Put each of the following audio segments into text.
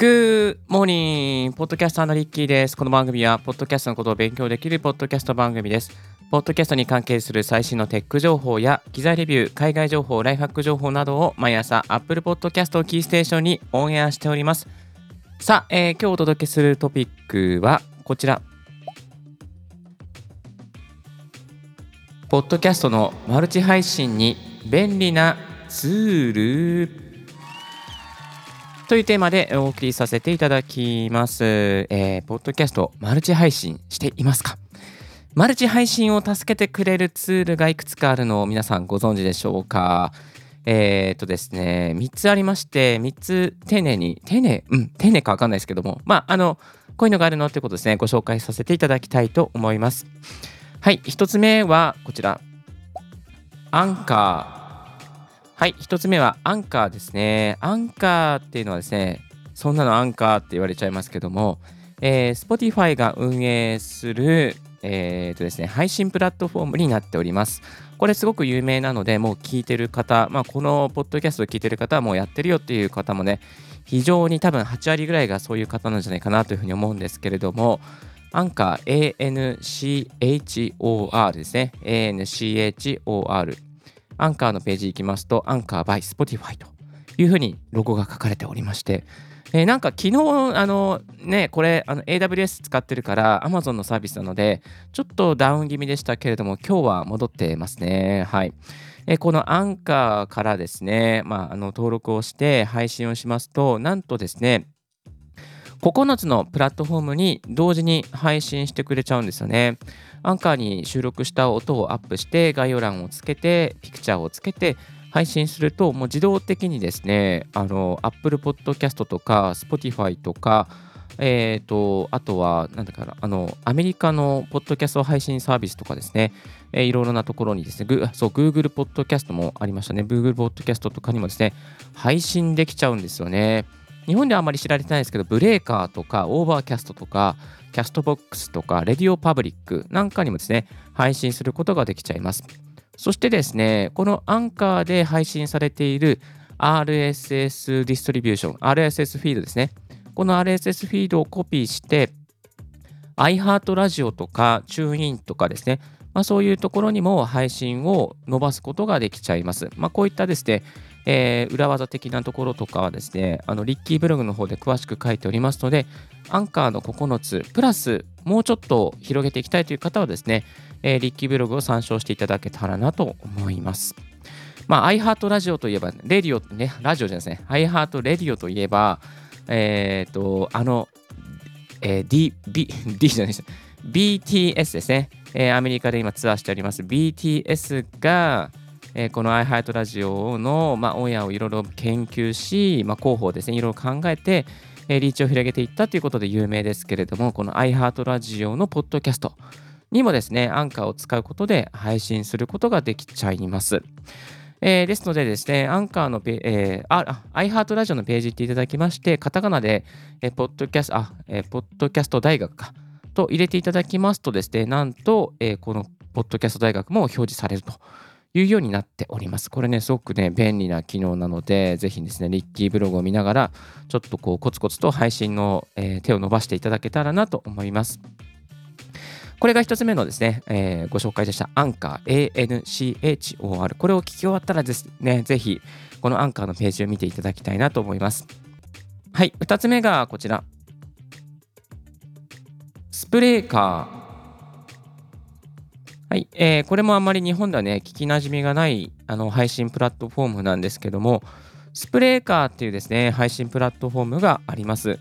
Good morning ポッドキャスターのリッキーです。この番組は、ポッドキャストのことを勉強できるポッドキャスト番組です。ポッドキャストに関係する最新のテック情報や、機材レビュー、海外情報、ライフハック情報などを毎朝、Apple Podcast をキーステーションにオンエアしております。さあ、えー、今日お届けするトピックはこちら。ポッドキャストのマルチ配信に便利なツールというテーマでお送りさせていただきます。えー、ポッドキャストマルチ配信していますか？マルチ配信を助けてくれるツールがいくつかあるのを皆さんご存知でしょうか？えー、っとですね、3つありまして、3つ丁寧に、丁寧、うん、丁寧かわかんないですけども、まあ、あの、こういうのがあるのってことですね、ご紹介させていただきたいと思います。はい、1つ目はこちら、アンカー。はい、1つ目はアンカーですね。アンカーっていうのはですね、そんなのアンカーって言われちゃいますけども、えー、Spotify が運営する、えーとですね、配信プラットフォームになっております。これすごく有名なので、もう聞いてる方、まあ、このポッドキャストを聞いてる方はもうやってるよっていう方もね、非常に多分8割ぐらいがそういう方なんじゃないかなというふうに思うんですけれども、アンカー ANCHOR ですね。ANCHOR アンカーのページ行きますと、アンカー by Spotify というふうにロゴが書かれておりまして、えー、なんか昨日、あのね、これあの AWS 使ってるから Amazon のサービスなので、ちょっとダウン気味でしたけれども、今日は戻ってますね。はい。えー、このアンカーからですね、まあ、あの登録をして配信をしますと、なんとですね、9つのプラットフォームに同時に配信してくれちゃうんですよね。アンカーに収録した音をアップして概要欄をつけてピクチャーをつけて配信するともう自動的にですねあの Apple Podcast とか Spotify とかえーと、あとは、なんだかな、あの、アメリカのポッドキャスト配信サービスとかですね、えー、いろいろなところにですね、グそう、Google ポッドキャストもありましたね、Google ポッドキャストとかにもですね、配信できちゃうんですよね。日本ではあまり知られてないですけど、ブレーカーとか、 Overcast とか、 Castbox とか、 RadioPublic なんかにもですね、配信することができちゃいます。そしてですね、このアンカーで配信されている RSS distribution、RSS フィードですね。この RSS フィードをコピーして、iHeart ラジオとか、 TuneIn とかですね、まあ、そういうところにも配信を伸ばすことができちゃいます。まあ、こういったですね、えー、裏技的なところとかはですね、あのリッキーブログの方で詳しく書いておりますので、アンカーの9つ、プラスもうちょっと広げていきたいという方はですね、えー、リッキーブログを参照していただけたらなと思います。まあ、iHeart ラジオといえば、レディオ、ね、ラジオじゃないですね、iHeart レディオといえば、えっ、ー、と、あの、えー、D、B、D じゃないです BTS ですね、えー、アメリカで今ツアーしております。BTS が、えー、この iHeart ラジオの、まあ、オンエアをいろいろ研究し、まあ、広報ですね、いろいろ考えて、えー、リーチを広げていったということで有名ですけれども、この iHeart ラジオのポッドキャストにもですね、アンカーを使うことで配信することができちゃいます。えー、ですのでですね、アンカーのペ、えー、あ、iHeart ラジオのページ行っていただきまして、カタカナで、えー、ポッドキャスト、あ、えー、ポッドキャスト大学か、と入れていただきますとですね、なんと、えー、このポッドキャスト大学も表示されるというようになっております。これね、すごくね、便利な機能なので、ぜひですね、リッキーブログを見ながら、ちょっとこう、コツコツと配信の、えー、手を伸ばしていただけたらなと思います。これが一つ目のですね、えー、ご紹介でしたアンカー ANCHOR。これを聞き終わったらですね、ぜひこのアンカーのページを見ていただきたいなと思います。はい、二つ目がこちら。スプレーカー。はい、えー、これもあんまり日本ではね、聞きなじみがないあの配信プラットフォームなんですけども、スプレーカーっていうですね、配信プラットフォームがあります。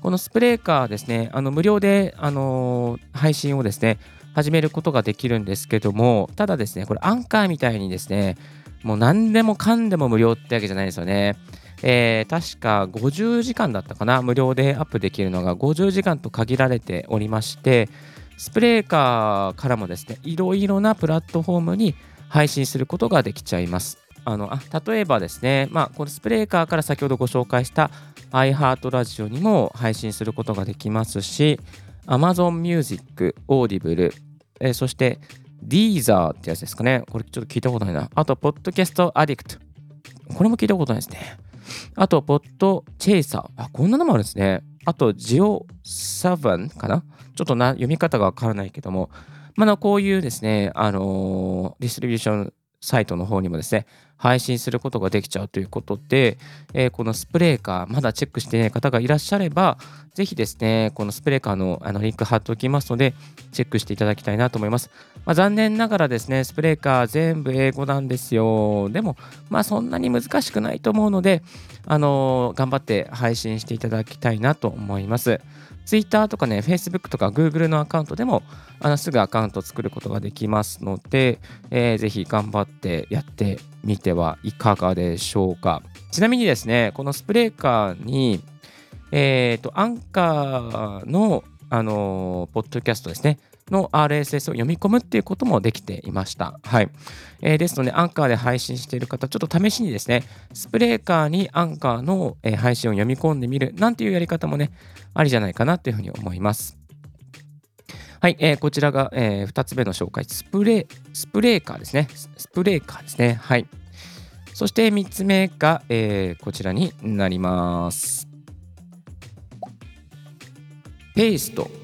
このスプレーカーですね、あの無料で、あのー、配信をですね、始めることができるんですけども、ただですね、これアンカーみたいにですね、もう何でもかんでも無料ってわけじゃないですよね。えー、確か50時間だったかな、無料でアップできるのが50時間と限られておりまして、スプレーカーからもですね、いろいろなプラットフォームに配信することができちゃいます。あのあ例えばですね、まあ、このスプレーカーから先ほどご紹介した iHeart ラジオにも配信することができますし、Amazon Music、Audible、えー、そして Deezer ってやつですかね。これちょっと聞いたことないな。あと、Podcast Addict。これも聞いたことないですね。あと、ポッドチェイサー。あ、こんなのもあるんですね。あと、ジオサヴァンかなちょっとな読み方がわからないけども、まあ、こういうですね、あの、ディストリビューションサイトの方にもですね、配信することができちゃうということで、えー、このスプレーカー、まだチェックしていない方がいらっしゃれば、ぜひですね、このスプレーカーのあのリンク貼っておきますので、チェックしていただきたいなと思います。まあ、残念ながらですね、スプレーカー全部英語なんですよ。でも、まあそんなに難しくないと思うので、あのー、頑張って配信していただきたいなと思います。Twitter とかね、Facebook とか Google のアカウントでもあのすぐアカウントを作ることができますので、えー、ぜひ頑張ってやってみてはいかがでしょうか。ちなみにですね、このスプレーカーに、えっ、ー、と、アンカーの、あのー、ポッドキャストですね、の RSS を読み込むっていうこともできていました。はい。えー、ですので、アンカーで配信している方、ちょっと試しにですね、スプレーカーにアンカーの、配信を読み込んでみるなんていうやり方もね、ありじゃないかなというふうに思います。はい、えー、こちらが、えー、2つ目の紹介、スプレー、スプレーカーですね。スプレーカーですね。はい。そして3つ目が、えー、こちらになります。ペースト。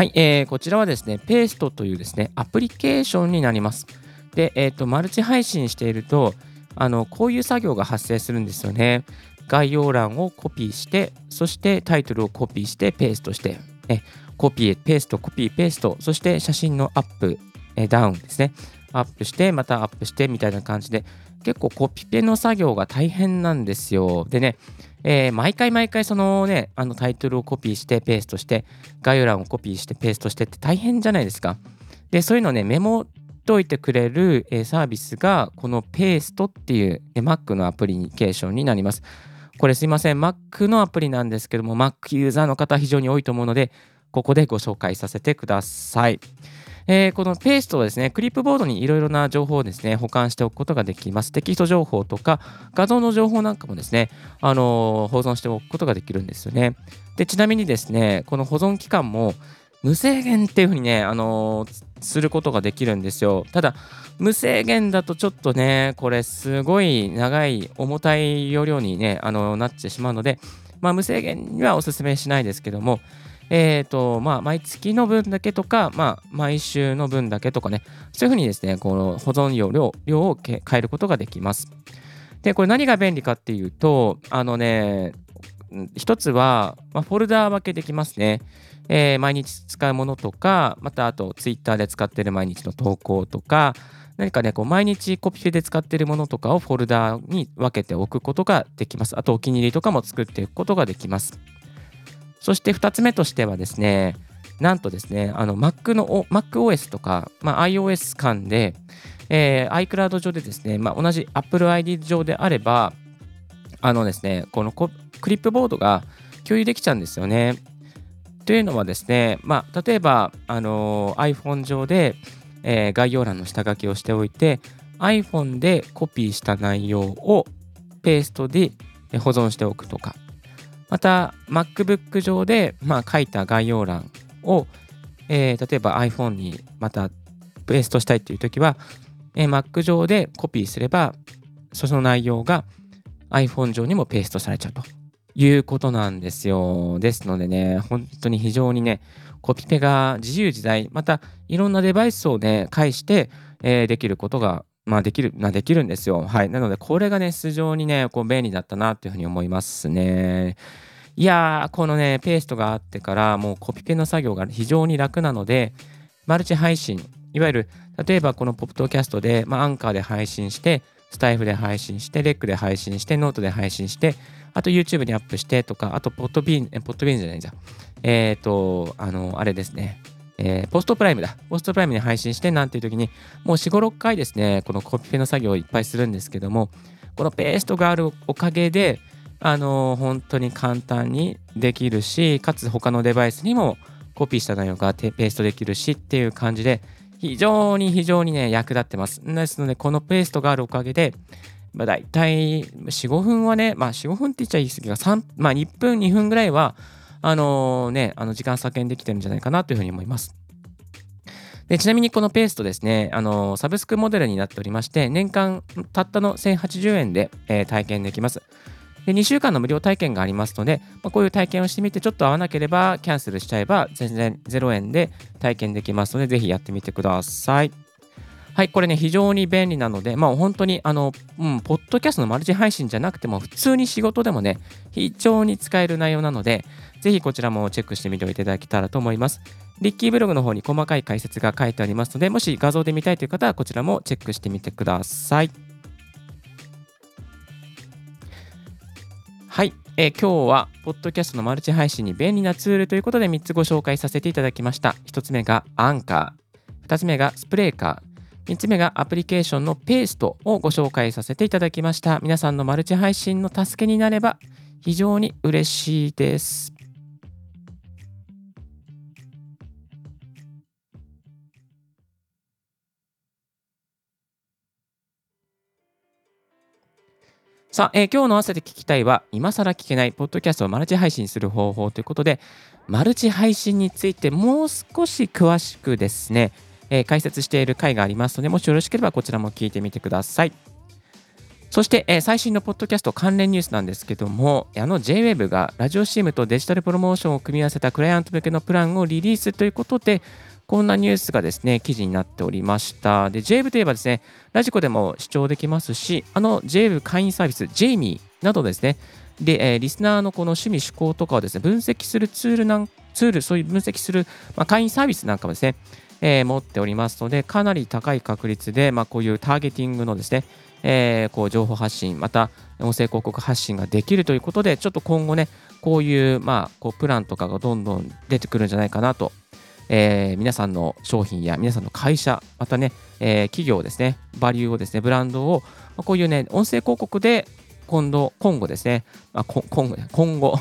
はい、えー、こちらはですね、ペーストというですね、アプリケーションになります。で、えっ、ー、と、マルチ配信していると、あの、こういう作業が発生するんですよね。概要欄をコピーして、そしてタイトルをコピーして、ペーストして、えコピー、ペースト、コピー、ペースト、そして写真のアップ、えダウンですね。アップして、またアップしてみたいな感じで、結構コピペの作業が大変なんですよ。でね、えー、毎回毎回そのね、あのタイトルをコピーしてペーストして、概要欄をコピーしてペーストしてって大変じゃないですか。で、そういうのね、メモっといてくれる、えー、サービスが、このペーストっていう、え Mac のアプリケーションになります。これすいません、Mac のアプリなんですけども、Mac ユーザーの方非常に多いと思うので、ここでご紹介させてください。えー、このペーストをですね、クリップボードにいろいろな情報をですね、保管しておくことができます。テキスト情報とか画像の情報なんかもですね、あのー、保存しておくことができるんですよね。で、ちなみにですね、この保存期間も無制限っていうふうにね、あのー、することができるんですよ。ただ、無制限だとちょっとね、これすごい長い重たい容量にね、あのなってしまうので、まあ、無制限にはお勧めしないですけども、え、ー、と、まあ、毎月の分だけとか、まあ、毎週の分だけとかね、そういうふうにですね、この保存容量量を変えることができます。で、これ何が便利かっていうと、あのね、一つは、まあ、フォルダー分けできますね。えー、毎日使うものとか、またあと Twitter で使ってる毎日の投稿とか、何かね、こう毎日コピペで使っているものとかをフォルダーに分けておくことができます。あとお気に入りとかも作っていくことができます。そして2つ目としてはですね、なんとですね、あの Mac の MacOS とか、まあ、iOS 間で、えー、iCloud 上でですね、まあ、同じ Apple ID 上であれば、あのですね、このクリップボードが共有できちゃうんですよね。というのはですね、まあ、例えば、あの、iPhone 上で、えー、概要欄の下書きをしておいて、iPhone でコピーした内容をペーストで保存しておくとか、また MacBook 上で、まあ、書いた概要欄を、えー、例えば iPhone にまたペーストしたいというときは、えー、Mac 上でコピーすれば、その内容が iPhone 上にもペーストされちゃうということなんですよ。ですのでね、本当に非常にね、コピペが自由自在、またいろんなデバイスをね、介して、えー、できることが、まあ、できる、まあ、できるんですよ。はい。なので、これがね、非常にね、こう便利だったなというふうに思いますね。いやー、このね、ペーストがあってから、もうコピペの作業が非常に楽なので、マルチ配信、いわゆる、例えばこのポッドキャストで、まあ、アンカーで配信して、スタイフで配信して、レックで配信して、ノートで配信して、あと YouTube にアップしてとか、あと Podbean、Podbean じゃないじゃん。えっ、ー、と、あの、あれですね。えー、ポストプライムだ。ポストプライムに配信してなんていう時に、もう4、5、6回ですね、このコピペの作業をいっぱいするんですけども、このペーストがあるおかげで、あの本当に簡単にできるし、かつ他のデバイスにもコピーした内容がペーストできるしっていう感じで、非常に非常にね、役立ってます。ですので、このペーストがあるおかげで、まあ、大体4、5分はね、まあ4、5分って言っちゃいい過ぎが、まあ1分、2分ぐらいは、あのー、ね、あの時間削減できてるんじゃないかなというふうに思います。でちなみにこのペーストですね、あのサブスクモデルになっておりまして、年間たったの1080円で、えー、体験できます。で2週間の無料体験がありますので、まあ、こういう体験をしてみてちょっと合わなければキャンセルしちゃえば全然0円で体験できますので、ぜひやってみてください。はい、これね、非常に便利なので、まあ本当に、あの、うん、ポッドキャストのマルチ配信じゃなくても、普通に仕事でもね、非常に使える内容なので、ぜひこちらもチェックしてみていただけたらと思います。リッキーブログの方に細かい解説が書いてありますので、もし画像で見たいという方はこちらもチェックしてみてください。はい、えー、今日は、ポッドキャストのマルチ配信に便利なツールということで3つご紹介させていただきました。1つ目がアンカー、2つ目がスプレーカー、3つ目がアプリケーションのペーストをご紹介させていただきました。皆さんのマルチ配信の助けになれば非常に嬉しいです。さあ、えー、今日の朝で聞きたいは、今更聞けないポッドキャストをマルチ配信する方法ということで、マルチ配信についてもう少し詳しくですね、えー、解説している回がありますので、もしよろしければこちらも聞いてみてください。そして、えー、最新のポッドキャスト関連ニュースなんですけども、あの JWEB がラジオ CM とデジタルプロモーションを組み合わせたクライアント向けのプランをリリースということで、こんなニュースがですね、記事になっておりました。で、JAVE といえばですね、ラジコでも視聴できますし、あの JAVE 会員サービス、JAMIE などですね、で、えー、リスナーのこの趣味思考とかをですね、分析するツールなん、ツール、そういう分析する、まあ、会員サービスなんかもですね、えー、持っておりますので、かなり高い確率で、まあ、こういうターゲティングのですね、えー、こう情報発信、また音声広告発信ができるということで、ちょっと今後ね、こういう、まあ、こうプランとかがどんどん出てくるんじゃないかなとえー、皆さんの商品や皆さんの会社、またね、えー、企業ですね、バリューをですね、ブランドを、まあ、こういうね、音声広告で今度、今後ですね、まあ、今後今後、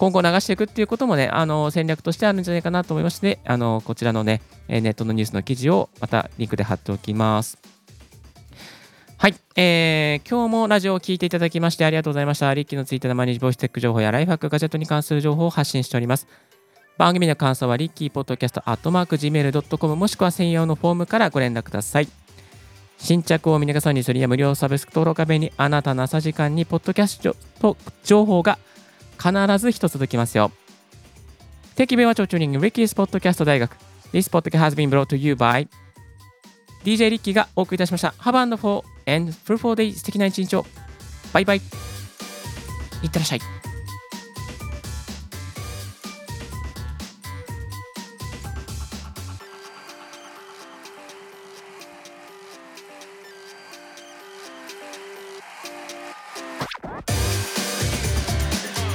今後流していくっていうこともね、あの戦略としてあるんじゃないかなと思いまして、あのこちらのね、ネットのニュースの記事をまたリンクで貼っておきます。はい、えー、今日もラジオを聴いていただきましてありがとうございました。リッキーのツイッターでは毎日ボイステック情報やライフハックガジェットに関する情報を発信しております。番組の感想は rickypodcast アットマーク Gmail.com もしくは専用のフォームからご連絡ください。新着を見逃さにするや無料サブスク登録画面にあなたの朝時間にポッドキャスト情報が必ず一つ届きますよ。Thank you very much for tuning in Ricky's Podcast 大学。This podcast has been brought to you by DJ リッキーがお送りいたしました。Have a wonderful and fruitful day 素敵な一日を。バイバイ。いってらっしゃい。